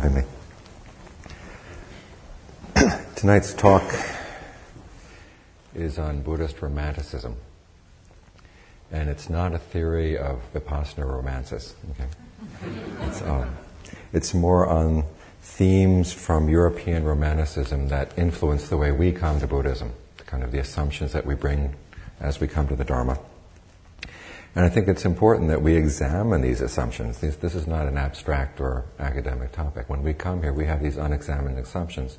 having me. Tonight's talk is on Buddhist romanticism. And it's not a theory of Vipassana romances. Okay? It's, um, it's more on themes from European romanticism that influence the way we come to Buddhism, kind of the assumptions that we bring as we come to the Dharma. And I think it's important that we examine these assumptions. This, this is not an abstract or academic topic. When we come here, we have these unexamined assumptions.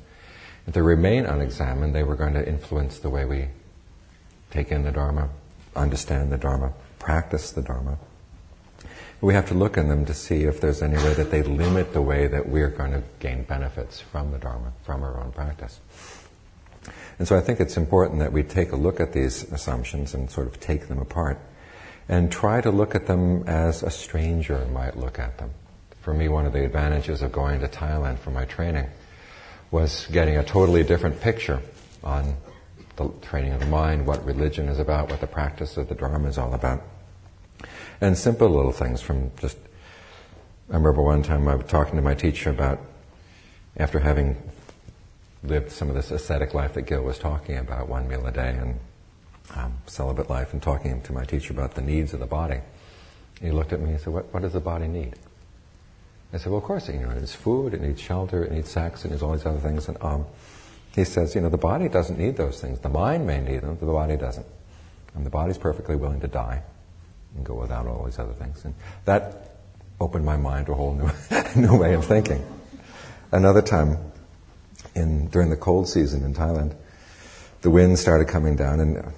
If they remain unexamined, they were going to influence the way we take in the Dharma, understand the Dharma, practice the Dharma. We have to look in them to see if there's any way that they limit the way that we're going to gain benefits from the Dharma, from our own practice. And so I think it's important that we take a look at these assumptions and sort of take them apart and try to look at them as a stranger might look at them. For me, one of the advantages of going to Thailand for my training was getting a totally different picture on the training of the mind, what religion is about, what the practice of the Dharma is all about. And simple little things from just, I remember one time I was talking to my teacher about, after having lived some of this ascetic life that Gil was talking about, one meal a day and um, celibate life, and talking to my teacher about the needs of the body. He looked at me and said, what, what does the body need? I said, well, of course, you know, it needs food, it needs shelter, it needs sex, it needs all these other things. And um, he says, you know, the body doesn't need those things. The mind may need them, but the body doesn't. And the body's perfectly willing to die and go without all these other things. And that opened my mind to a whole new, new way of thinking. Another time, in, during the cold season in Thailand, the wind started coming down, and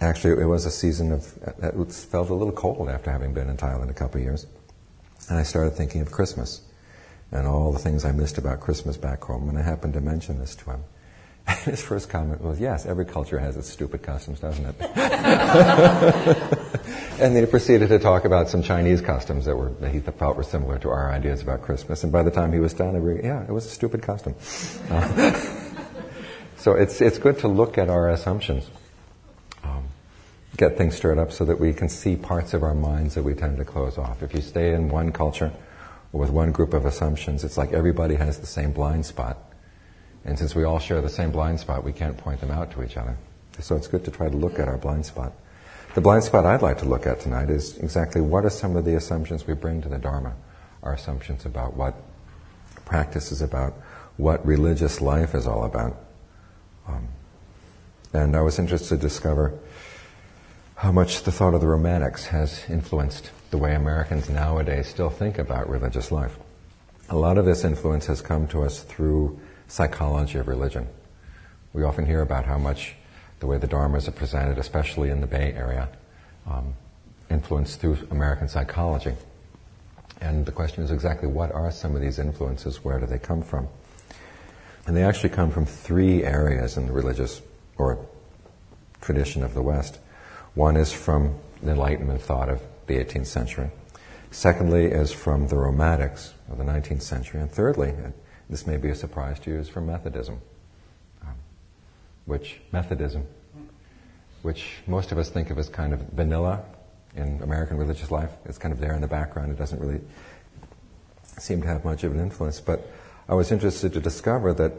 actually it was a season of, it felt a little cold after having been in Thailand a couple of years. And I started thinking of Christmas and all the things I missed about Christmas back home, and I happened to mention this to him. And his first comment was, yes, every culture has its stupid customs, doesn't it? and then he proceeded to talk about some Chinese customs that were that he felt were similar to our ideas about Christmas. And by the time he was done, I re- yeah, it was a stupid custom. Uh, so it's it's good to look at our assumptions, um, get things stirred up, so that we can see parts of our minds that we tend to close off. If you stay in one culture or with one group of assumptions, it's like everybody has the same blind spot and since we all share the same blind spot, we can't point them out to each other. So it's good to try to look at our blind spot. The blind spot I'd like to look at tonight is exactly what are some of the assumptions we bring to the Dharma, our assumptions about what practice is about, what religious life is all about. Um, and I was interested to discover how much the thought of the Romantics has influenced the way Americans nowadays still think about religious life. A lot of this influence has come to us through psychology of religion. We often hear about how much the way the dharmas are presented, especially in the Bay Area, um, influenced through American psychology. And the question is exactly what are some of these influences? Where do they come from? And they actually come from three areas in the religious or tradition of the West. One is from the Enlightenment thought of the 18th century. Secondly, is from the Romantics of the 19th century. And thirdly, and this may be a surprise to you, is from Methodism. Um, which, Methodism, which most of us think of as kind of vanilla in American religious life. It's kind of there in the background. It doesn't really seem to have much of an influence. But I was interested to discover that,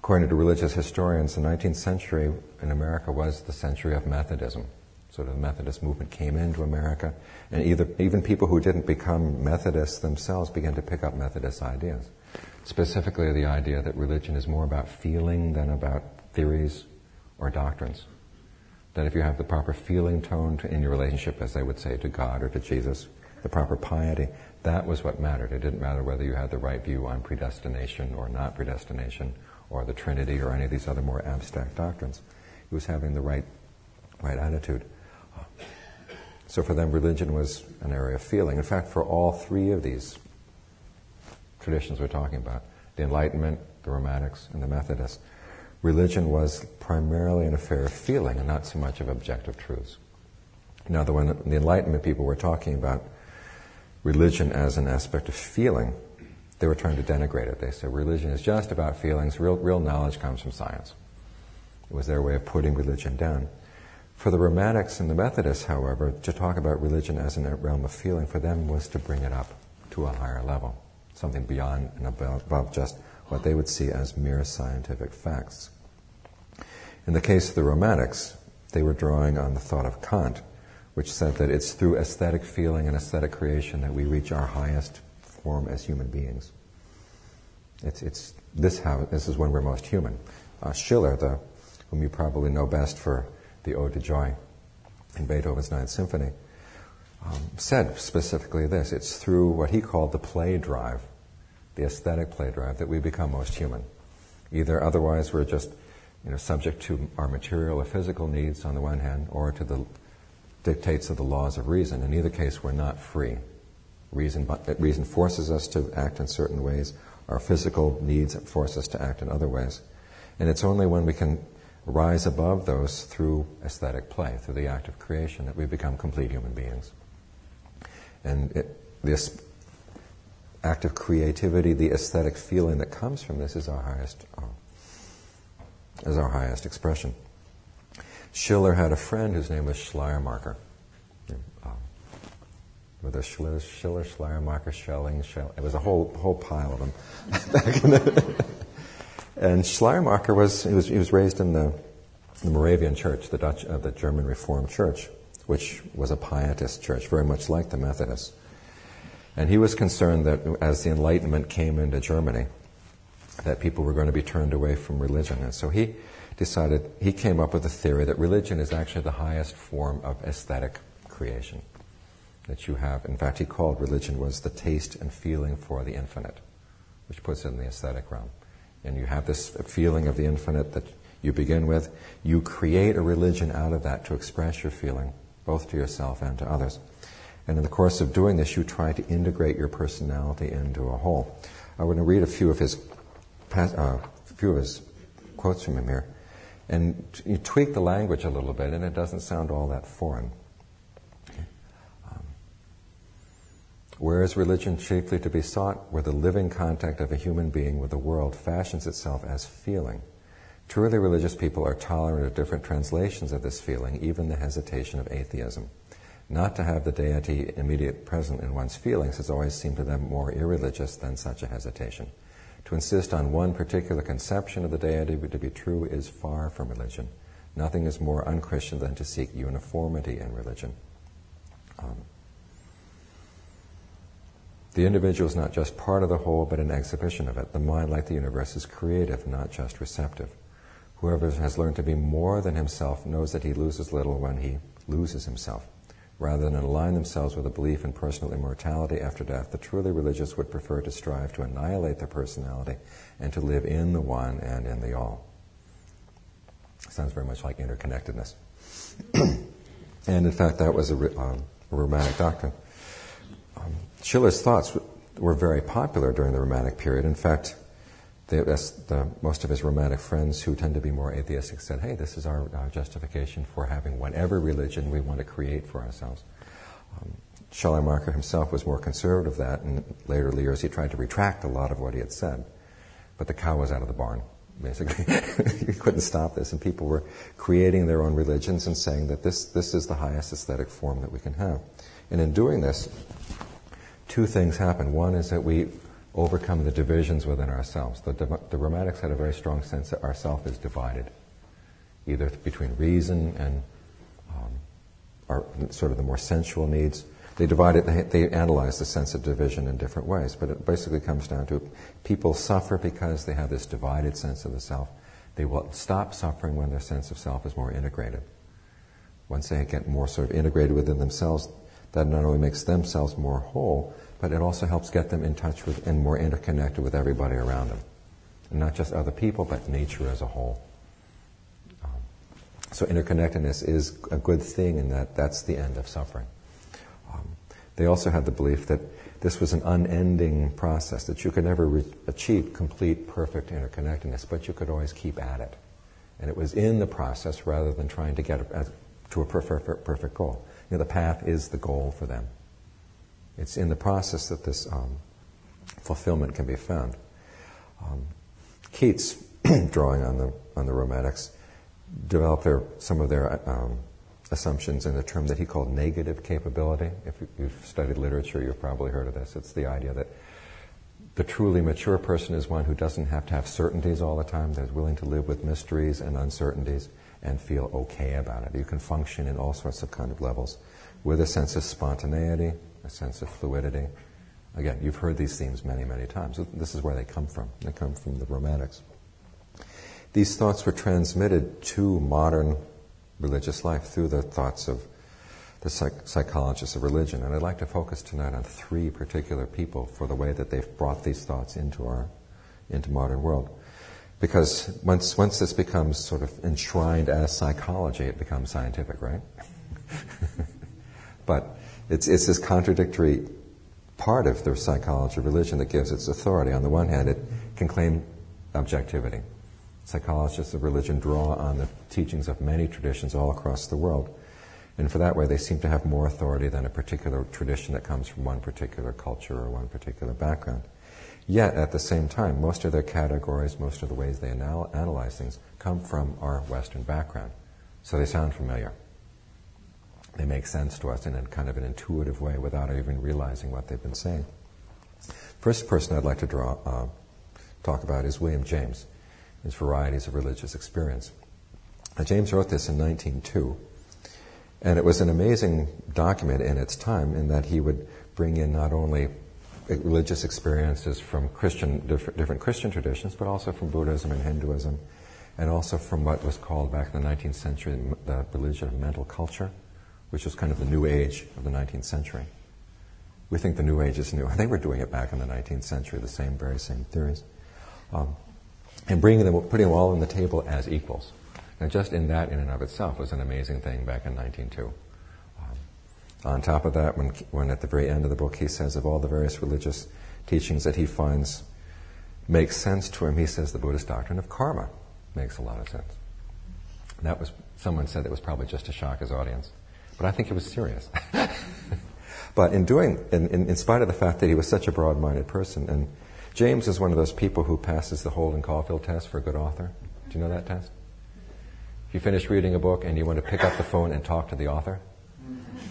according to religious historians, the 19th century in America was the century of Methodism. Sort of the Methodist movement came into America, and either, even people who didn't become Methodists themselves began to pick up Methodist ideas specifically the idea that religion is more about feeling than about theories or doctrines. That if you have the proper feeling tone to, in your relationship, as they would say, to God or to Jesus, the proper piety, that was what mattered. It didn't matter whether you had the right view on predestination or not predestination or the Trinity or any of these other more abstract doctrines. He was having the right, right attitude. So for them, religion was an area of feeling. In fact, for all three of these traditions we're talking about the Enlightenment, the Romantics, and the Methodists. Religion was primarily an affair of feeling and not so much of objective truths. Now, the, when the Enlightenment people were talking about religion as an aspect of feeling, they were trying to denigrate it. They said religion is just about feelings, real, real knowledge comes from science. It was their way of putting religion down. For the Romantics and the Methodists, however, to talk about religion as a realm of feeling for them was to bring it up to a higher level. something beyond and above just what they would see as mere scientific facts. In the case of the Romantics, they were drawing on the thought of Kant, which said that it's through aesthetic feeling and aesthetic creation that we reach our highest as human beings. It's, it's this, how, this is when we're most human. Uh, Schiller, the, whom you probably know best for the Ode to Joy in Beethoven's Ninth Symphony, um, said specifically this it's through what he called the play drive, the aesthetic play drive, that we become most human. Either otherwise we're just you know, subject to our material or physical needs on the one hand, or to the dictates of the laws of reason. In either case, we're not free. Reason, reason forces us to act in certain ways. Our physical needs force us to act in other ways. And it's only when we can rise above those through aesthetic play, through the act of creation, that we become complete human beings. And it, this act of creativity, the aesthetic feeling that comes from this, is our highest, uh, is our highest expression. Schiller had a friend whose name was Schleiermacher. With a Schiller, Schiller, Schleiermacher, Schelling, Schelling. It was a whole whole pile of them And Schleiermacher was he was he was raised in the, the Moravian Church, the Dutch uh, the German Reformed Church, which was a pietist church, very much like the Methodists. And he was concerned that as the Enlightenment came into Germany, that people were going to be turned away from religion. And so he decided, he came up with a theory that religion is actually the highest form of aesthetic creation that you have. In fact, he called religion was the taste and feeling for the infinite, which puts it in the aesthetic realm. And you have this feeling of the infinite that you begin with. You create a religion out of that to express your feeling, both to yourself and to others. And in the course of doing this, you try to integrate your personality into a whole. I want to read a few of his, uh, few of his quotes from him here. And you tweak the language a little bit, and it doesn't sound all that foreign. Where is religion chiefly to be sought? Where the living contact of a human being with the world fashions itself as feeling. Truly religious people are tolerant of different translations of this feeling, even the hesitation of atheism. Not to have the deity immediate present in one's feelings has always seemed to them more irreligious than such a hesitation. To insist on one particular conception of the deity to be true is far from religion. Nothing is more unchristian than to seek uniformity in religion. Um, the individual is not just part of the whole, but an exhibition of it. The mind, like the universe, is creative, not just receptive. Whoever has learned to be more than himself knows that he loses little when he loses himself. Rather than align themselves with a belief in personal immortality after death, the truly religious would prefer to strive to annihilate their personality and to live in the one and in the all. Sounds very much like interconnectedness. and in fact, that was a, um, Romantic doctrine. Schiller's thoughts were very popular during the Romantic period. In fact, the, most of his romantic friends who tend to be more atheistic said, hey, this is our, our justification for having whatever religion we want to create for ourselves. Um, Schleiermacher himself was more conservative of that. In later years, he tried to retract a lot of what he had said. But the cow was out of the barn, basically. you couldn't stop this. And people were creating their own religions and saying that this, this is the highest aesthetic form that we can have. And in doing this, two things happen. One is that we overcome the divisions within ourselves. The, the Romantics had a very strong sense that our self is divided, either between reason and um, our sort of the more sensual needs. They divided, they, they analyze the sense of division in different ways, but it basically comes down to people suffer because they have this divided sense of the self. They will stop suffering when their sense of self is more integrated. Once they get more sort of integrated within themselves, that not only makes themselves more whole, but it also helps get them in touch with and more interconnected with everybody around them. And not just other people, but nature as a whole. Um, so interconnectedness is a good thing and that that's the end of suffering. Um, they also had the belief that this was an unending process, that you could never re- achieve complete, perfect interconnectedness, but you could always keep at it. And it was in the process rather than trying to get a, a, to a perfect, perfect goal. You know, the path is the goal for them. It's in the process that this um, fulfillment can be found. Um, Keats, drawing on the on the Romantics, developed their, some of their um, assumptions in a term that he called negative capability. If you've studied literature, you've probably heard of this. It's the idea that the truly mature person is one who doesn't have to have certainties all the time, that is willing to live with mysteries and uncertainties and feel okay about it. You can function in all sorts of kind of levels with a sense of spontaneity, a sense of fluidity. Again, you've heard these themes many, many times. This is where they come from. They come from the Romantics. These thoughts were transmitted to modern religious life through the thoughts of the psych- psychologists of religion. And I'd like to focus tonight on three particular people for the way that they've brought these thoughts into our into modern world. Because once once this becomes sort of enshrined as psychology, it becomes scientific, right? but it's it's this contradictory part of the psychology of religion that gives its authority. On the one hand, it can claim objectivity. Psychologists of religion draw on the teachings of many traditions all across the world and for that way, they seem to have more authority than a particular tradition that comes from one particular culture or one particular background. Yet, at the same time, most of their categories, most of the ways they anal- analyze things, come from our Western background. So they sound familiar. They make sense to us in a kind of an intuitive way without even realizing what they've been saying. First person I'd like to draw, uh, talk about is William James, his Varieties of Religious Experience. Now, James wrote this in 1902 and it was an amazing document in its time in that he would bring in not only religious experiences from Christian, different Christian traditions, but also from Buddhism and Hinduism, and also from what was called back in the 19th century the religion of mental culture, which was kind of the new age of the 19th century. We think the new age is new. They were doing it back in the 19th century, the same, very same theories. Um, and bringing them, putting them all on the table as equals. Now, just in that, in and of itself, was an amazing thing back in 1902. On top of that, when, when at the very end of the book he says of all the various religious teachings that he finds makes sense to him, he says the Buddhist doctrine of karma makes a lot of sense. That was someone said it was probably just to shock his audience, but I think it was serious. but in doing, in, in, in, spite of the fact that he was such a broad-minded person, and James is one of those people who passes the Holden Caulfield test for a good author. Do you know that test? If you finish reading a book and you want to pick up the phone and talk to the author,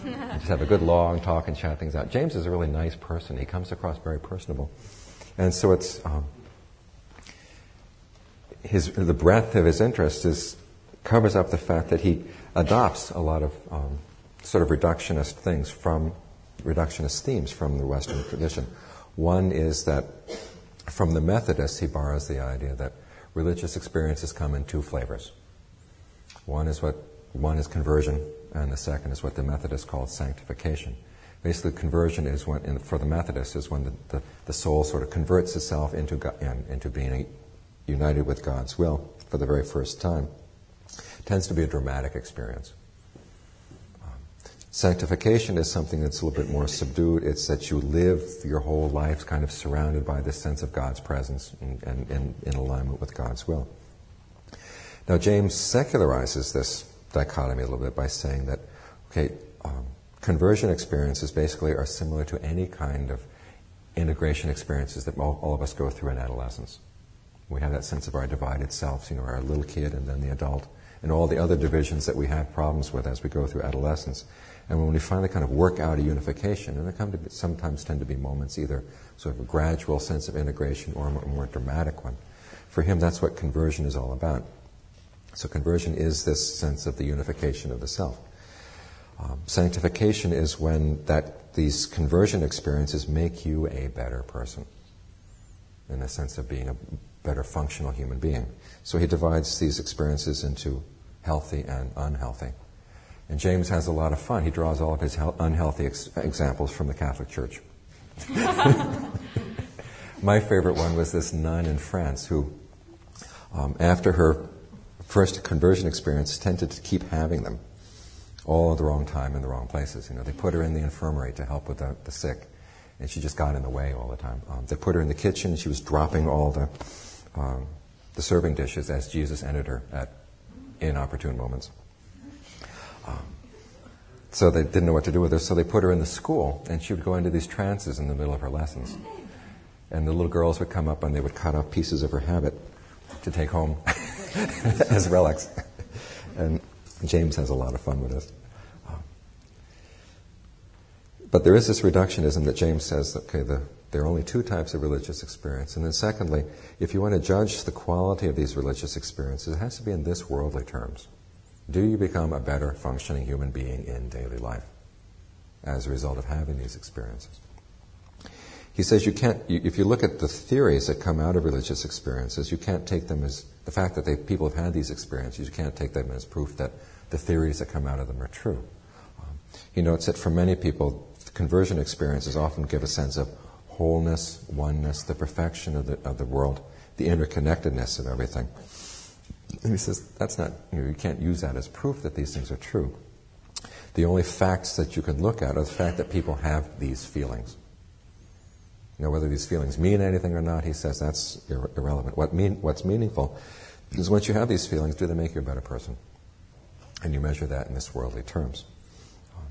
just have a good long talk and chat things out. James is a really nice person. He comes across very personable. And so it's um, his, the breadth of his interest is, covers up the fact that he adopts a lot of um, sort of reductionist things from reductionist themes from the Western tradition. One is that from the Methodists, he borrows the idea that religious experiences come in two flavors. One is what one is conversion, and the second is what the Methodists call sanctification. Basically, conversion is when, in, for the Methodists, is when the, the, the, soul sort of converts itself into, God, into being united with God's will for the very first time. It tends to be a dramatic experience. Sanctification is something that's a little bit more subdued. It's that you live your whole life kind of surrounded by this sense of God's presence and, and, and in alignment with God's will. Now, James secularizes this dichotomy a little bit by saying that, okay, um, conversion experiences basically are similar to any kind of integration experiences that all, all, of us go through in adolescence. We have that sense of our divided selves, you know, our little kid and then the adult, and all the other divisions that we have problems with as we go through adolescence. And when we finally kind of work out a unification, and there come to sometimes tend to be moments, either sort of a gradual sense of integration or a more dramatic one. For him, that's what conversion is all about. So conversion is this sense of the unification of the self. Um, sanctification is when that these conversion experiences make you a better person, in the sense of being a better functional human being. So he divides these experiences into healthy and unhealthy. And James has a lot of fun. He draws all of his unhealthy ex- examples from the Catholic Church. My favorite one was this nun in France who, um, after her first conversion experience tended to keep having them all at the wrong time in the wrong places. You know, they put her in the infirmary to help with the, the sick, and she just got in the way all the time. Um, they put her in the kitchen, and she was dropping all the um, the serving dishes as Jesus entered her at inopportune moments. Um, so they didn't know what to do with her, so they put her in the school, and she would go into these trances in the middle of her lessons. And the little girls would come up and they would cut off pieces of her habit to take home. as relics. And James has a lot of fun with this. Um, but there is this reductionism that James says, okay, the, there are only two types of religious experience. And then secondly, if you want to judge the quality of these religious experiences, it has to be in this worldly terms. Do you become a better functioning human being in daily life as a result of having these experiences? He says you can't, if you look at the theories that come out of religious experiences, you can't take them as, the fact that they, people have had these experiences, you can't take them as proof that the theories that come out of them are true. Um, he notes that for many people, conversion experiences often give a sense of wholeness, oneness, the perfection of the, of the world, the interconnectedness of everything. And he says that's not, you, know, you can't use that as proof that these things are true. The only facts that you can look at are the fact that people have these feelings. You know, whether these feelings mean anything or not, he says that's ir- irrelevant. What mean, what's meaningful is once you have these feelings, do they make you a better person? And you measure that in this worldly terms. Um,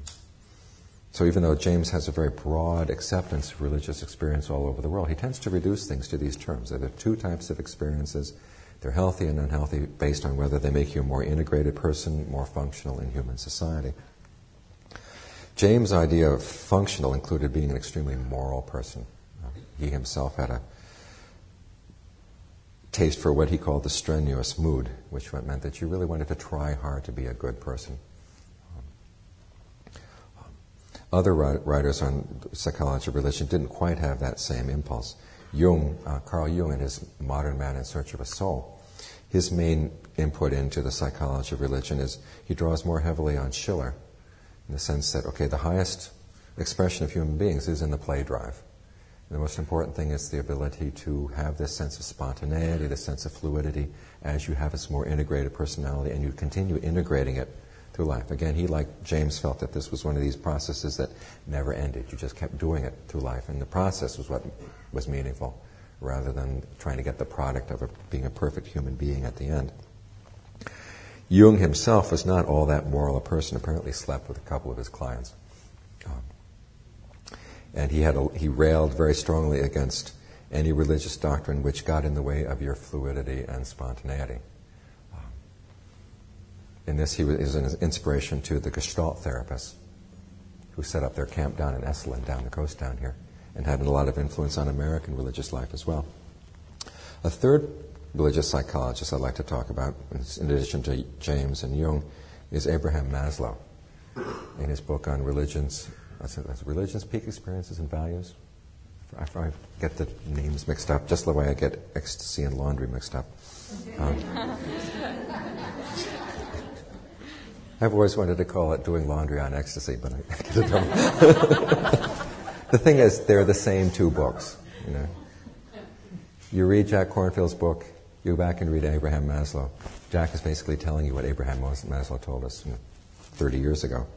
so even though James has a very broad acceptance of religious experience all over the world, he tends to reduce things to these terms. There are two types of experiences they're healthy and unhealthy based on whether they make you a more integrated person, more functional in human society. James' idea of functional included being an extremely moral person. He himself had a taste for what he called the strenuous mood, which meant that you really wanted to try hard to be a good person. Other writers on psychology of religion didn't quite have that same impulse. Jung, uh, Carl Jung, in his Modern Man in Search of a Soul, his main input into the psychology of religion is he draws more heavily on Schiller in the sense that, okay, the highest expression of human beings is in the play drive. The most important thing is the ability to have this sense of spontaneity, this sense of fluidity, as you have this more integrated personality and you continue integrating it through life. Again, he, like James, felt that this was one of these processes that never ended. You just kept doing it through life, and the process was what was meaningful, rather than trying to get the product of a, being a perfect human being at the end. Jung himself was not all that moral a person. Apparently, slept with a couple of his clients, and he had a, he railed very strongly against any religious doctrine which got in the way of your fluidity and spontaneity um, in this, he was an inspiration to the Gestalt therapists who set up their camp down in Esalen, down the coast down here, and had a lot of influence on American religious life as well. A third religious psychologist I'd like to talk about, in addition to James and Jung, is Abraham Maslow. In his book on religions, that's religions, peak experiences, and values. I, I get the names mixed up, just the way I get ecstasy and laundry mixed up. Um, I've always wanted to call it doing laundry on ecstasy, but I get it wrong. the thing is, they're the same two books. You know, you read Jack Kornfield's book, you go back and read Abraham Maslow. Jack is basically telling you what Abraham Maslow told us you know, 30 years ago,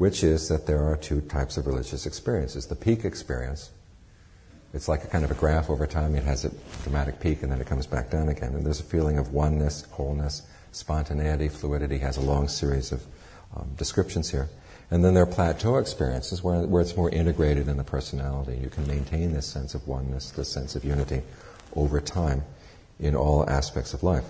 which is that there are two types of religious experiences: the peak experience. It's like a kind of a graph over time. It has a dramatic peak and then it comes back down again. And there's a feeling of oneness, wholeness, spontaneity, fluidity, has a long series of um, descriptions here. And then there are plateau experiences where, where it's more integrated in the personality. You can maintain this sense of oneness, this sense of unity over time in all aspects of life.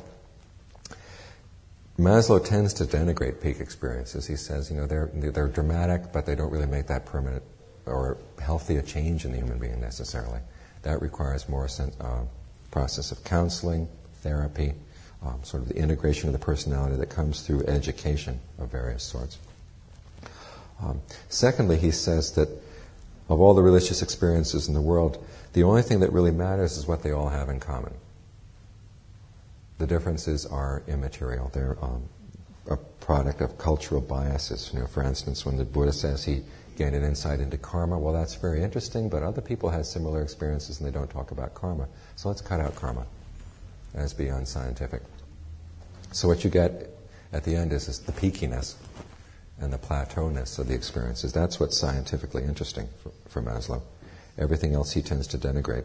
Maslow tends to denigrate peak experiences. He says, you know, they're, they're dramatic, but they don't really make that permanent or healthy a change in the human being necessarily. That requires more uh, process of counseling, therapy, um, sort of the integration of the personality that comes through education of various sorts. Um, secondly, he says that of all the religious experiences in the world, the only thing that really matters is what they all have in common. The differences are immaterial. They're um, a product of cultural biases. You know, for instance, when the Buddha says he gained an insight into karma, well, that's very interesting, but other people have similar experiences and they don't talk about karma. So let's cut out karma as beyond scientific. So what you get at the end is, is the peakiness and the plateauness of the experiences. That's what's scientifically interesting for, for Maslow. Everything else he tends to denigrate.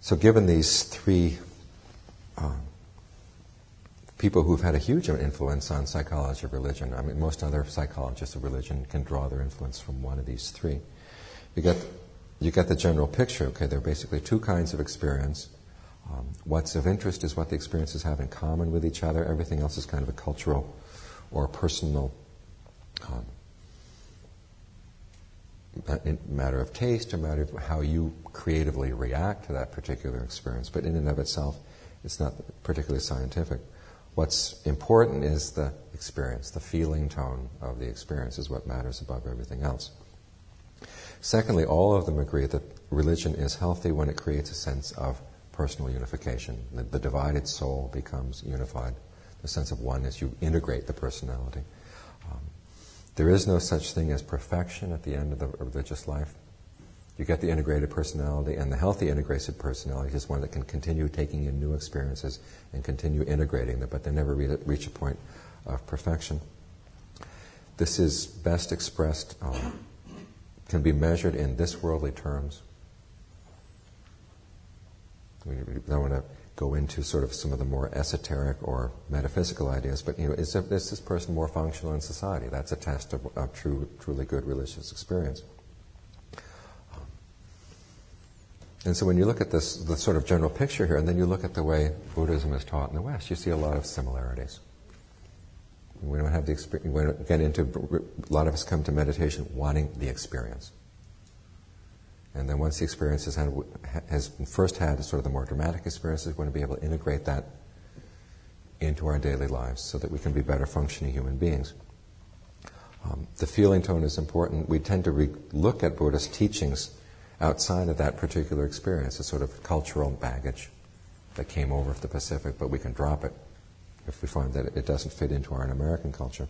So, given these three um, people who've had a huge influence on psychology of religion, I mean, most other psychologists of religion can draw their influence from one of these three. You get you get the general picture. Okay, there are basically two kinds of experience. Um, what's of interest is what the experiences have in common with each other. Everything else is kind of a cultural or personal um, a matter of taste, a matter of how you creatively react to that particular experience. But in and of itself, it's not particularly scientific. What's important is the experience, the feeling tone of the experience is what matters above everything else. Secondly, all of them agree that religion is healthy when it creates a sense of personal unification. The, the divided soul becomes unified. The sense of oneness, you integrate the personality. There is no such thing as perfection at the end of the religious life. You get the integrated personality, and the healthy integrated personality is one that can continue taking in new experiences and continue integrating them, but they never reach a point of perfection. This is best expressed, um, can be measured in this worldly terms. We don't want to go into sort of some of the more esoteric or metaphysical ideas, but you know, is, is this person more functional in society? That's a test of, of true, truly good religious experience. Um, and so when you look at this, the sort of general picture here, and then you look at the way Buddhism is taught in the West, you see a lot of similarities. We don't have the experience, we don't get into, a lot of us come to meditation wanting the experience. And then once the experience has, had, has first had sort of the more dramatic experiences, we're going to be able to integrate that into our daily lives so that we can be better functioning human beings. Um, the feeling tone is important. We tend to re- look at Buddhist teachings outside of that particular experience, a sort of cultural baggage that came over the Pacific, but we can drop it if we find that it doesn't fit into our American culture.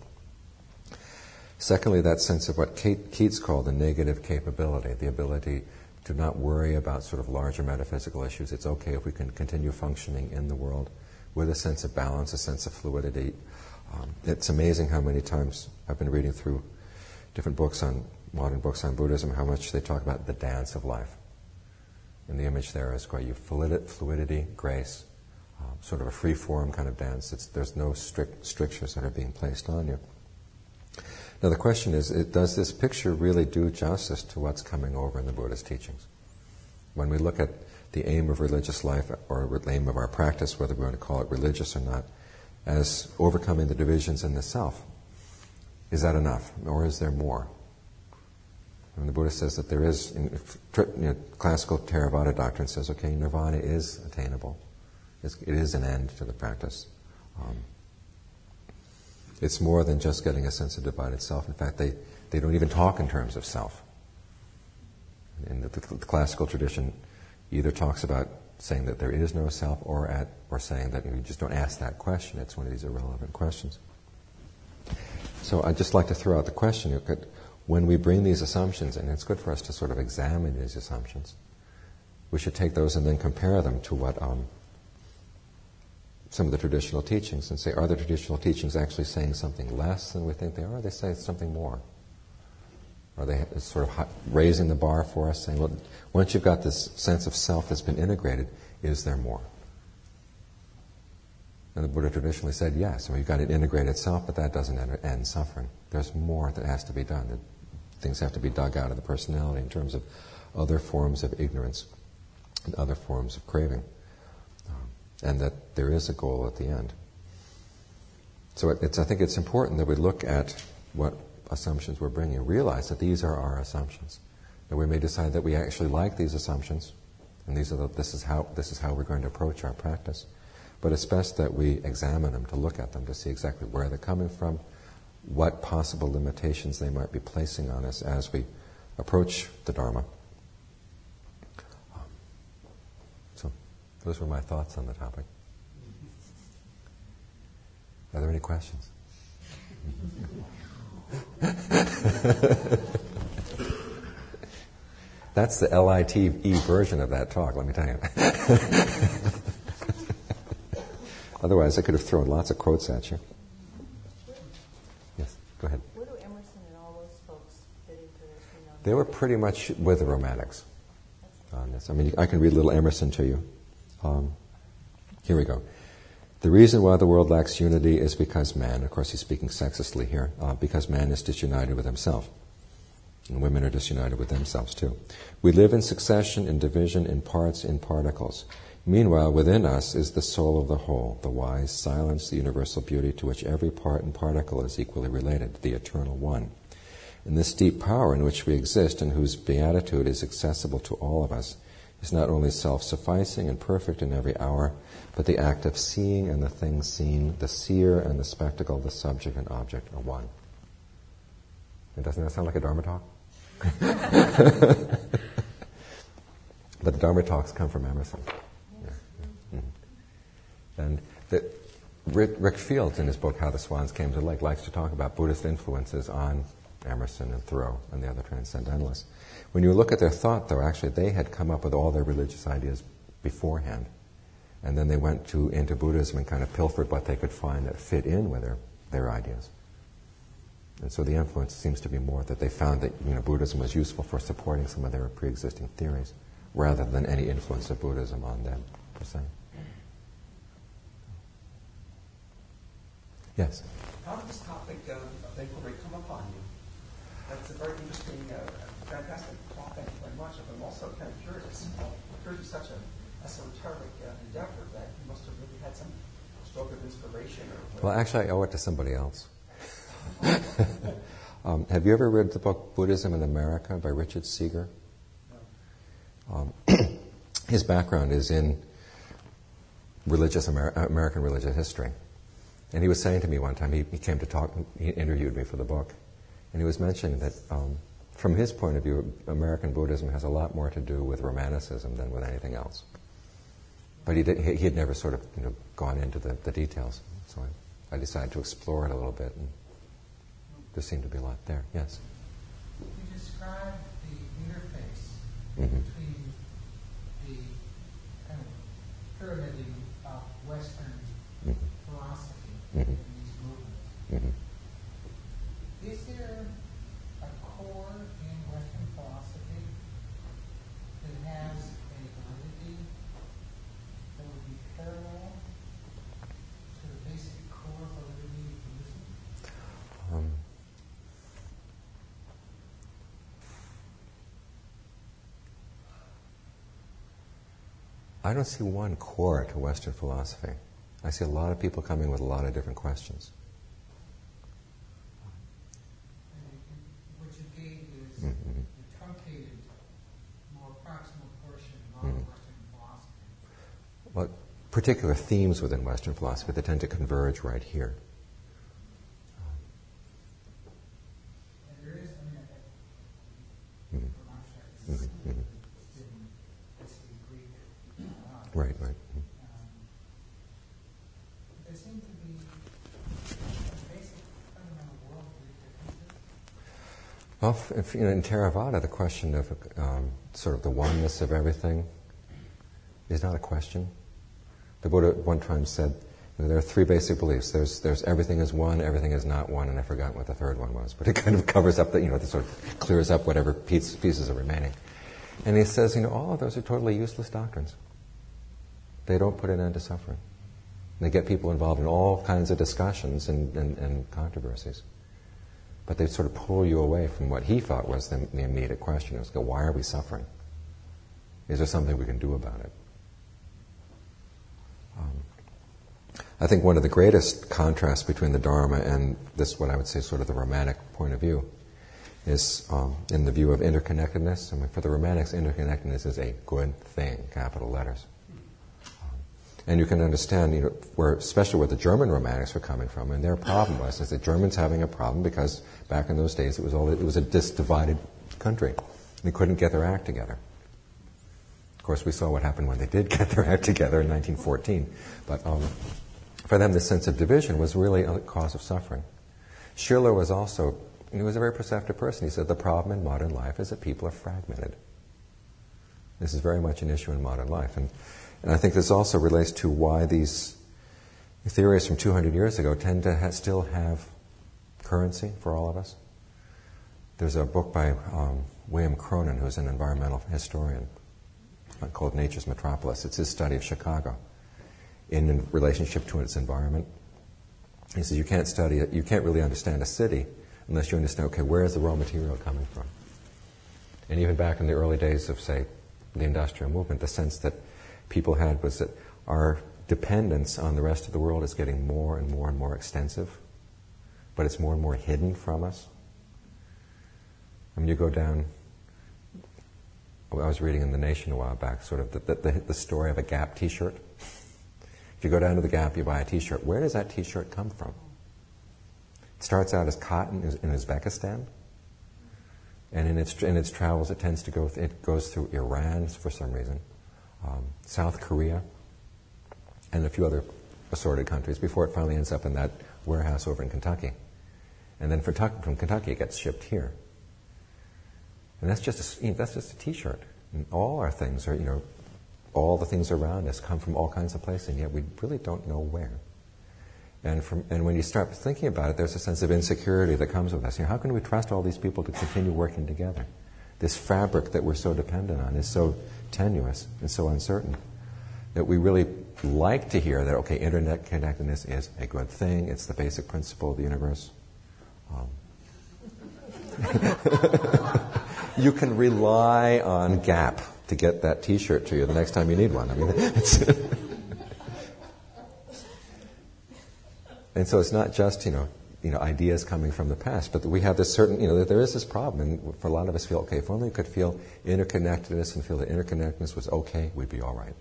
Secondly, that sense of what Keats called the negative capability, the ability to not worry about sort of larger metaphysical issues. It's okay if we can continue functioning in the world with a sense of balance, a sense of fluidity. Um, it's amazing how many times I've been reading through different books on modern books on Buddhism, how much they talk about the dance of life. And the image there is quite you fluidity, grace, um, sort of a free form kind of dance. It's, there's no strict strictures that are being placed on you. Now the question is, does this picture really do justice to what's coming over in the Buddha's teachings? When we look at the aim of religious life or the aim of our practice, whether we want to call it religious or not, as overcoming the divisions in the self, is that enough, or is there more? And the Buddha says that there is, you know, classical Theravada doctrine says, okay, nirvana is attainable. It's, it is an end to the practice. Um, it's more than just getting a sense of divided self. In fact, they, they don't even talk in terms of self. In the, the, the classical tradition, either talks about saying that there is no self or at or saying that you just don't ask that question. It's one of these irrelevant questions. So I'd just like to throw out the question when we bring these assumptions, and it's good for us to sort of examine these assumptions, we should take those and then compare them to what um, some of the traditional teachings and say, are the traditional teachings actually saying something less than we think they are? Or they say something more? Are they sort of raising the bar for us, saying, well, once you've got this sense of self that's been integrated, is there more? And the Buddha traditionally said, yes. Mean, you've got an integrated self, but that doesn't end suffering. There's more that has to be done things have to be dug out of the personality in terms of other forms of ignorance and other forms of craving. And that there is a goal at the end. So it, I think it's important that we look at what assumptions we're bringing, realize that these are our assumptions. That we may decide that we actually like these assumptions, and these are the, this is how this is how we're going to approach our practice. But it's best that we examine them, to look at them, to see exactly where they're coming from, what possible limitations they might be placing on us as we approach the Dharma. Um, so, those were my thoughts on the topic. Are there any questions? That's the LITE version of that talk, let me tell you. Otherwise, I could have thrown lots of quotes at you. Yes, go ahead. Where do Emerson and all those folks fit into this? They were pretty much with the Romantics on this. I mean, I can read a little Emerson to you. Um, here we go. The reason why the world lacks unity is because man, of course he's speaking sexistly here, uh, because man is disunited with himself. And women are disunited with themselves too. We live in succession, in division, in parts, in particles. Meanwhile, within us is the soul of the whole, the wise silence, the universal beauty to which every part and particle is equally related, the eternal one. And this deep power in which we exist and whose beatitude is accessible to all of us is not only self sufficing and perfect in every hour, but the act of seeing and the thing seen, the seer and the spectacle, the subject and object are one. And doesn't that sound like a Dharma talk? but the Dharma talks come from Emerson. Mm-hmm. And the, Rick, Rick, Fields, in his book How the Swans Came to Lake, likes to talk about Buddhist influences on Emerson and Thoreau and the other transcendentalists. When you look at their thought, though, actually they had come up with all their religious ideas beforehand. And then they went to, into Buddhism and kind of pilfered what they could find that fit in with their, their ideas. And so the influence seems to be more that they found that you know, Buddhism was useful for supporting some of their pre-existing theories rather than any influence of Buddhism on them, per se. Yes? How did this topic of, of inquiry come upon you? That's a very interesting, uh, fantastic talk. Thank you very much. I'm also kind of curious. Uh, curious is such an esoteric uh, endeavor that you must have really had some stroke of inspiration. Or well, actually, I owe it to somebody else. um, have you ever read the book Buddhism in America by Richard Seager? No. Um, his background is in religious Amer- American religious history. And he was saying to me one time, he, he came to talk, he interviewed me for the book, and he was mentioning that um, from his point of view, American Buddhism has a lot more to do with Romanticism than with anything else. But he, did, he, he had never sort of you know, gone into the, the details. So I, I decided to explore it a little bit, and there seemed to be a lot there. Yes? You described the interface mm-hmm. between the kind of pyramiding of Western mm-hmm. philosophy mm-hmm. in these movements. Mm-hmm. Is there a core in Western philosophy that has a validity that would be parallel to the basic core validity of Buddhism? Um, I don't see one core to Western philosophy. I see a lot of people coming with a lot of different questions. What you gave is mm-hmm. the truncated, more proximal portion of mm-hmm. Western philosophy. Well, particular themes within Western philosophy that tend to converge right here. Mm-hmm. Mm-hmm. mm-hmm. Right, right. Well, if, you know, in Theravada, the question of um, sort of the oneness of everything is not a question. The Buddha one time said, you know, there are three basic beliefs. There's, there's everything is one, everything is not one, and I've forgotten what the third one was. But it kind of covers up the, you know, it sort of clears up whatever piece, pieces are remaining. And he says, you know, all of those are totally useless doctrines. They don't put an end to suffering. They get people involved in all kinds of discussions and, and, and controversies but they sort of pull you away from what he thought was the, the immediate question. It was, why are we suffering? Is there something we can do about it? Um, I think one of the greatest contrasts between the Dharma and this, what I would say, sort of the romantic point of view, is um, in the view of interconnectedness. I mean, for the romantics, interconnectedness is a good thing, capital letters. And you can understand, you know, where, especially where the German romantics were coming from, and their problem was is the Germans having a problem because back in those days it was all it was a divided country. They couldn't get their act together. Of course, we saw what happened when they did get their act together in 1914. But um, for them, the sense of division was really a cause of suffering. Schiller was also he was a very perceptive person. He said the problem in modern life is that people are fragmented. This is very much an issue in modern life, and and I think this also relates to why these theories from 200 years ago tend to ha- still have currency for all of us. There's a book by um, William Cronon, who's an environmental historian, uh, called Nature's Metropolis. It's his study of Chicago in relationship to its environment. He says you can't study it, you can't really understand a city unless you understand, okay, where is the raw material coming from? And even back in the early days of, say, the industrial movement, the sense that people had was that our dependence on the rest of the world is getting more and more and more extensive, but it's more and more hidden from us. I mean, you go down. I was reading in the Nation a while back, sort of the, the, the story of a Gap T-shirt. If you go down to the Gap, you buy a T-shirt. Where does that T-shirt come from? It starts out as cotton in Uzbekistan, and in its in its travels, it tends to go. It goes through Iran for some reason, um, South Korea, and a few other assorted countries before it finally ends up in that warehouse over in Kentucky, and then from Kentucky it gets shipped here. And that's just a, that's just a T-shirt. And all our things are, you know, all the things around us come from all kinds of places, and yet we really don't know where. And, from, and when you start thinking about it, there's a sense of insecurity that comes with us. You know, how can we trust all these people to continue working together? This fabric that we're so dependent on is so tenuous and so uncertain that we really like to hear that, okay, interconnectedness is a good thing, it's the basic principle of the universe. Um, you can rely on Gap to get that T-shirt to you the next time you need one. I mean, and so it's not just you know you know ideas coming from the past, but we have this certain you know that there is this problem, and for a lot of us feel okay. If only we could feel interconnectedness and feel that interconnectedness was okay, we'd be all right.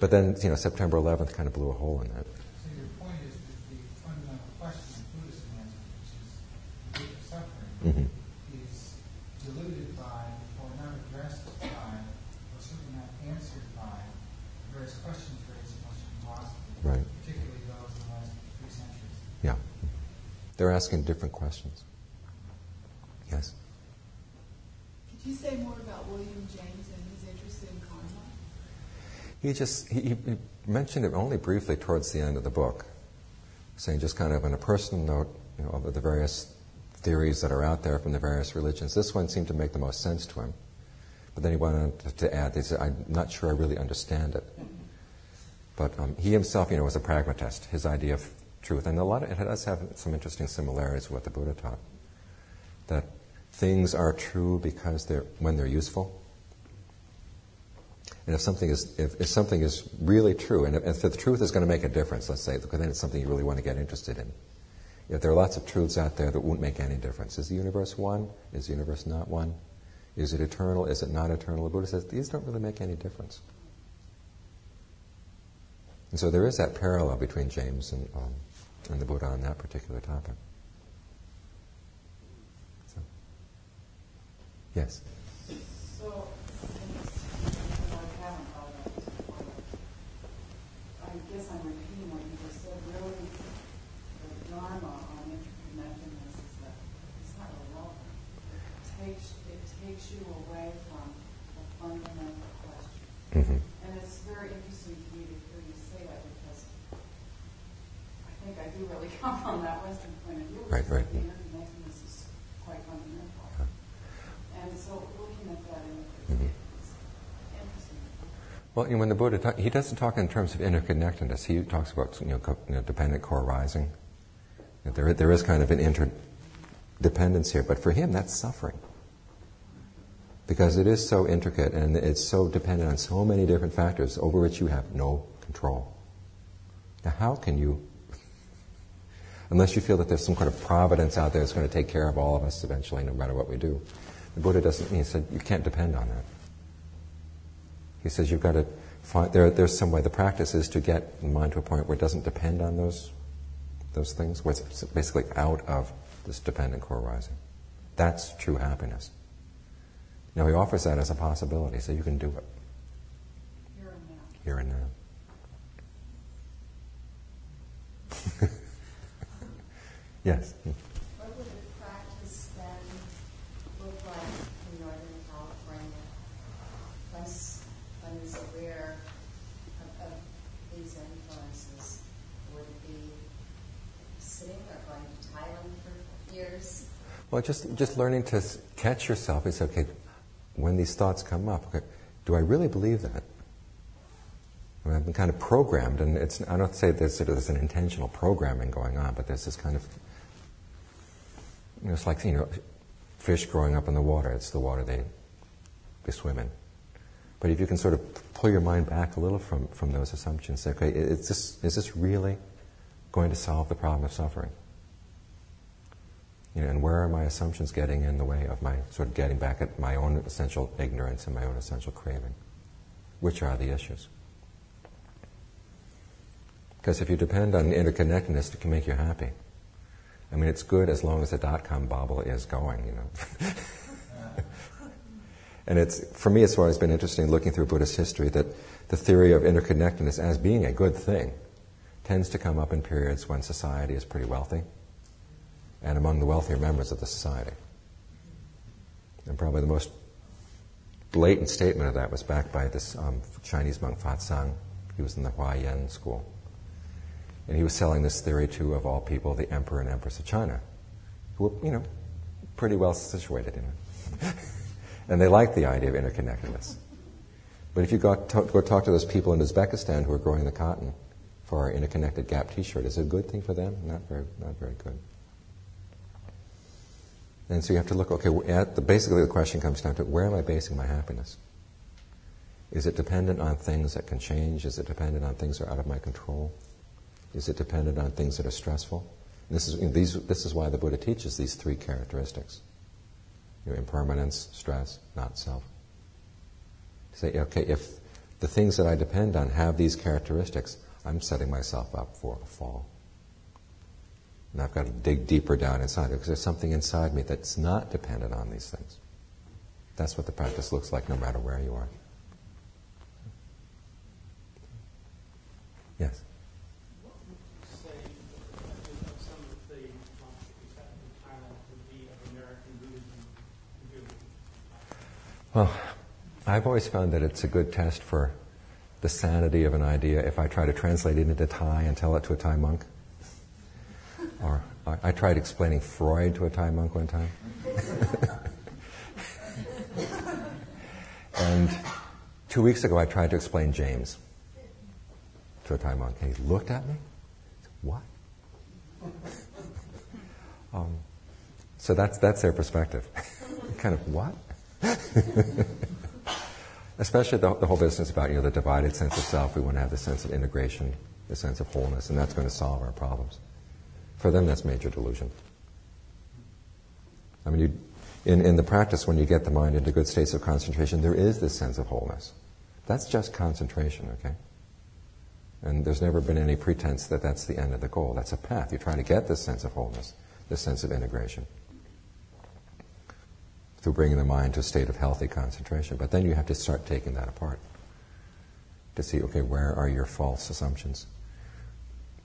But then you know September 11th kind of blew a hole in that. So your point is that the fundamental question Buddhism answers, which is the suffering. Mm-hmm diluted by, or not addressed by, or certainly not answered by various questions raised in Western philosophy, right. particularly those in the last three centuries. Yeah. They're asking different questions. Yes? Could you say more about William James and his interest in karma? He just he, he mentioned it only briefly towards the end of the book, saying just kind of on a personal note, you know, of the various theories that are out there from the various religions. This one seemed to make the most sense to him. But then he went on to add, he said, I'm not sure I really understand it. But um, he himself, you know, was a pragmatist. His idea of truth, and a lot of it does have some interesting similarities with what the Buddha taught. That things are true because they're when they're useful. And if something is if, if something is really true, and if, if the truth is going to make a difference, let's say, then it's something you really want to get interested in. Yet there are lots of truths out there that won't make any difference. Is the universe one? Is the universe not one? Is it eternal? Is it not eternal? The Buddha says these don't really make any difference. And so there is that parallel between James and, um, and the Buddha on that particular topic. So, yes. So, I guess I'm repeating what you just said. Really, dharma on interconnectedness is that it's not really relevant. It takes, it takes you away from the fundamental question. Mm-hmm. And it's very interesting to me to hear you say that because I do really come from that Western point of view. Right, right. The interconnectedness is quite fundamental. Yeah. And so looking at that in mm-hmm. Well, you know, when the Buddha talk, he doesn't talk in terms of interconnectedness. He talks about you know, co- you know dependent co-arising. There, there is kind of an interdependence here, but for him, that's suffering. Because it is so intricate and it's so dependent on so many different factors over which you have no control. Now, how can you, unless you feel that there's some kind of providence out there that's going to take care of all of us eventually, no matter what we do? The Buddha doesn't, he said, you can't depend on that. He says you've got to find, there, there's some way, the practice is to get the mind to a point where it doesn't depend on those those things, what's basically out of this dependent co-arising. That's true happiness. Now, he offers that as a possibility, so you can do it. Here and now. Here and now. Yes. What would the practice then look like in Northern California? Once one is aware of, of these influences, would it be sitting or going to Thailand for years? Well, just just learning to catch yourself. It's okay when these thoughts come up. Okay, do I really believe that? I mean, I've been kind of programmed, and it's I don't say there's, there's an intentional programming going on, but there's this kind of it's like you know fish growing up in the water. It's the water they they swim in. But if you can sort of pull your mind back a little from, from those assumptions, say, okay, is this, is this really going to solve the problem of suffering? You know, and where are my assumptions getting in the way of my sort of getting back at my own essential ignorance and my own essential craving? Which are the issues? Because if you depend on interconnectedness, it can make you happy. I mean, it's good as long as the dot com bubble is going, you know. and it's, for me, it's always been interesting looking through Buddhist history that the theory of interconnectedness as being a good thing tends to come up in periods when society is pretty wealthy and among the wealthier members of the society. And probably the most blatant statement of that was backed by this um, Chinese monk Fa Tsang. He was in the Huayan school. And he was selling this theory to, of all people, the emperor and empress of China, who were, you know, pretty well situated in it. and they liked the idea of interconnectedness. But if you go, talk, go talk to those people in Uzbekistan who are growing the cotton for our interconnected Gap T-shirt, is it a good thing for them? Not very, not very good. And so you have to look, okay, the, basically the question comes down to where am I basing my happiness? Is it dependent on things that can change? Is it dependent on things that are out of my control? Is it dependent on things that are stressful? This is, you know, these, this is why the Buddha teaches these three characteristics. Impermanence, stress, not self. Say, okay, if the things that I depend on have these characteristics, I'm setting myself up for a fall. And I've got to dig deeper down inside because there's something inside me that's not dependent on these things. That's what the practice looks like no matter where you are. Yes? What would you say of some of the philosophies that in Thailand would be of American Buddhism Well, I've always found that it's a good test for the sanity of an idea if I try to translate it into Thai and tell it to a Thai monk. Or I, tried explaining Freud to a Thai monk one time. and two weeks ago, I tried to explain James to a Thai monk, and he looked at me. Said, what? um, so that's that's their perspective. kind of what? Especially the, the, whole business about you know the divided sense of self. We want to have the sense of integration, the sense of wholeness, and that's going to solve our problems. For them, that's major delusion. I mean, you, in, in the practice, when you get the mind into good states of concentration, there is this sense of wholeness. That's just concentration, okay? And there's never been any pretense that that's the end of the goal. That's a path. You try to get this sense of wholeness, this sense of integration, through bringing the mind to a state of healthy concentration. But then you have to start taking that apart to see, okay, where are your false assumptions?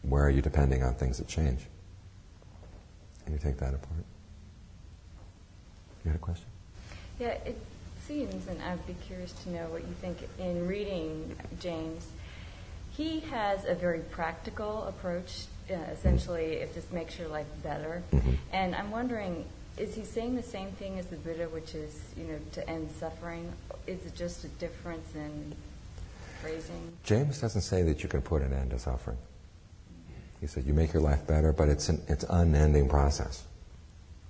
Where are you depending on things that change? And you take that apart? You had a question? Yeah, it seems, and I'd be curious to know what you think in reading James. He has a very practical approach, uh, essentially, if this makes your life better. Mm-hmm. And I'm wondering, is he saying the same thing as the Buddha, which is, you know, to end suffering? Is it just a difference in phrasing? James doesn't say that you can put an end to suffering. He said, you make your life better, but it's an it's unending process.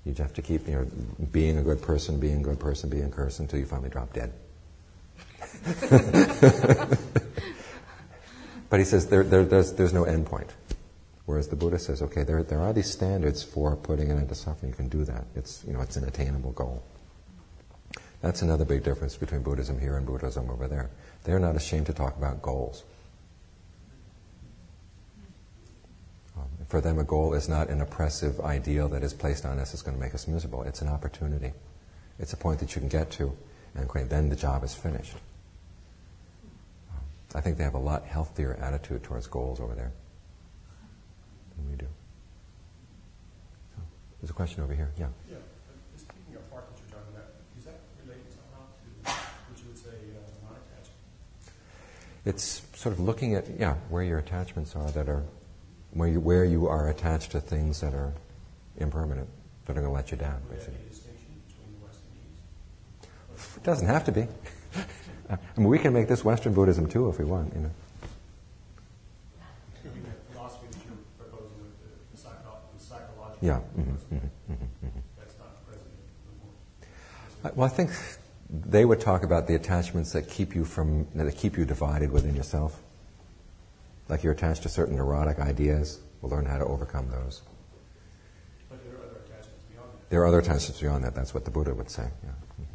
You just have to keep you know, being a good person, being a good person, being a person until you finally drop dead. but he says there, there, there's, there's no end point. Whereas the Buddha says, okay, there, there are these standards for putting an end to suffering. You can do that. It's, you know, it's an attainable goal. That's another big difference between Buddhism here and Buddhism over there. They're not ashamed to talk about goals. Um, for them, a goal is not an oppressive ideal that is placed on us that's going to make us miserable. It's an opportunity. It's a point that you can get to, and then the job is finished. Um, I think they have a lot healthier attitude towards goals over there than we do. So, there's a question over here. Yeah. Yeah. Just picking apart what you're talking about, is that related somehow to what you would say uh, non-attachment? It's sort of looking at yeah where your attachments are that are where you, where you are attached to things that are impermanent, that are going to let you down, basically. It doesn't have to be. I mean, we can make this Western Buddhism too if we want, you know. philosophy that you're proposing with the, the, psycho- the psychological. Yeah. Mm-hmm, mm-hmm, mm-hmm, That's not present anymore. Well, I think they would talk about the attachments that keep you from that keep you divided within yourself. Like you're attached to certain neurotic ideas. We'll learn how to overcome those. But there are other attachments beyond that. There are other attachments beyond that. That's what the Buddha would say. Yeah. Mhm.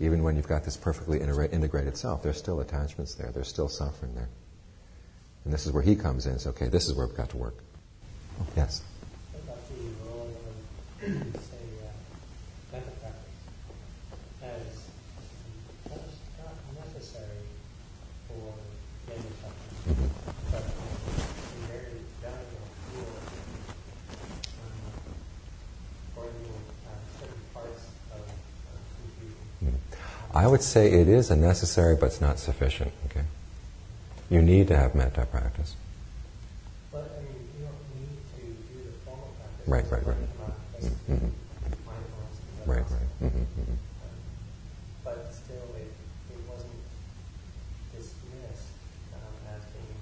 Even when you've got this perfectly integra- integrated self, there's still attachments there. There's still suffering there. And this is where he comes in. and says, okay, this is where we've got to work. Yes. What about the role of, say, uh, metta practice as not not necessary for many suffering, but a very valuable tool um, for the, uh, certain parts of uh, confusion? I would say it is a necessary, but it's not sufficient. Okay. You need to have metta practice. But I mean, you don't need to do the formal practice. Right, right, right. this Mhm. Right, right. hmm hmm Um, But still, it, it wasn't dismissed um, as being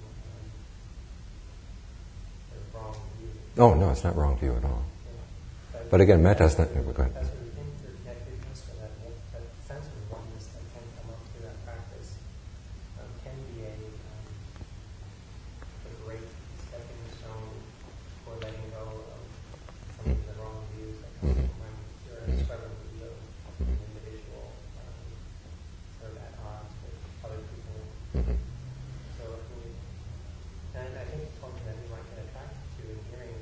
um, wrong view. Oh no, it's not wrong view at all. Yeah. But again, metta's not. Go ahead. That sort of interconnectedness or that, that sense of oneness that can come up through that practice um, can be a, um, a great stepping stone for letting go of some of the wrong views that come Mhm. when you're Mhm. struggling with ego, an individual, um, sort of at odds with other people. hmm So, I mean, and I think it's something that you might get attracted to in hearing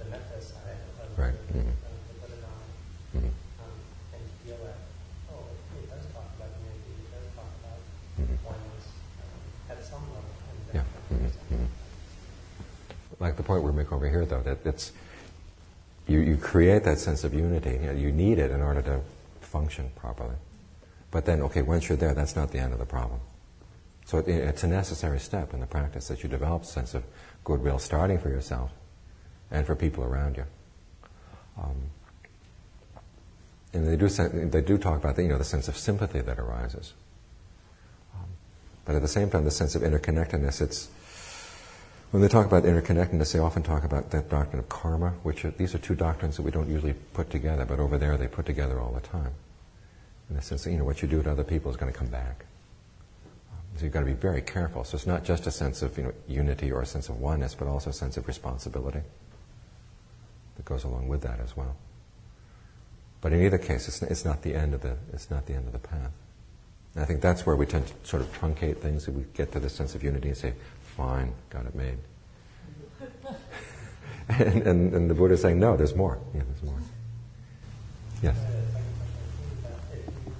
the metta side of Right. the, Mhm. of the Buddhadharma hmm um, and feel that, oh, it does talk about unity, it does talk about Mhm. oneness um, at some level. And Yeah. then Mhm. Mhm. Like the point we make over here, though, that it's you, you create that sense of unity. You, know, you need it in order to function properly. But then, okay, once you're there, that's not the end of the problem. So it, it's a necessary step in the practice that you develop a sense of goodwill, starting for yourself and for people around you. Um, and they do they do talk about the, you know the sense of sympathy that arises. Um, but at the same time, the sense of interconnectedness. It's when they talk about interconnectedness, they often talk about that doctrine of karma, which are, these are two doctrines that we don't usually put together, but over there they put together all the time. In the sense that you know what you do to other people is going to come back. Um, so you've got to be very careful. So it's not just a sense of you know unity or a sense of oneness, but also a sense of responsibility that goes along with that as well. But in either case, it's, it's not the end of the it's not the end of the path. And I think that's where we tend to sort of truncate things. That we get to the sense of unity and say, "Fine, got it made." and, and, and the Buddha is saying, "No, there's more. Yeah, there's more." Yes. Uh, the second question is that if you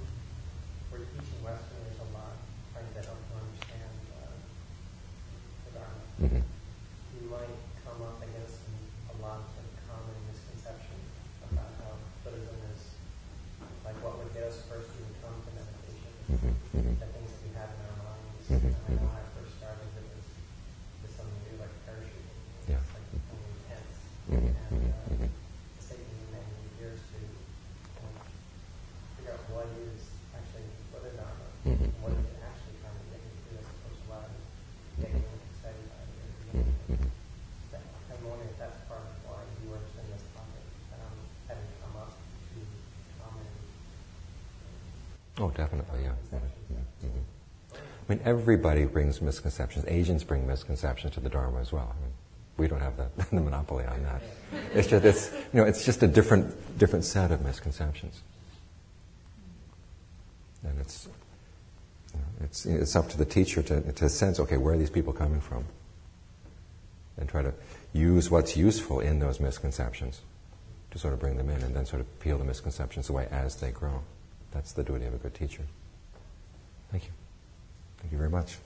were teaching Westerners a lot, trying to help them understand uh, the Dharma, hmm you might come up against a lot of common misconceptions about how Buddhism is like what would get us first to come to meditation, hmm hmm the things that we have in our minds. Mhm, And I know mhm. when I first started, it was, it was something new, like parachuting. Yeah. It's like something intense. Mhm, And mhm, uh, mhm. it's taken me many years to um, figure out what is actually Buddha-Dharma, Mhm, and what is mhm. it actually trying to get me to as opposed to what I'm getting excited by it. hmm hmm That- I'm wondering if that's part of why you were interested in this topic, um, having come up to common Oh, definitely, yeah. Mhm, mhm. I mean, everybody brings misconceptions. Asians bring misconceptions to the Dharma as well. I mean, we don't have the, the monopoly on that. It's just, it's, you know, it's just a different, different set of misconceptions. And it's, you know, it's, it's up to the teacher to, to sense, okay, where are these people coming from? And try to use what's useful in those misconceptions to sort of bring them in and then sort of peel the misconceptions away as they grow. That's the duty of a good teacher. Thank you. Thank you very much.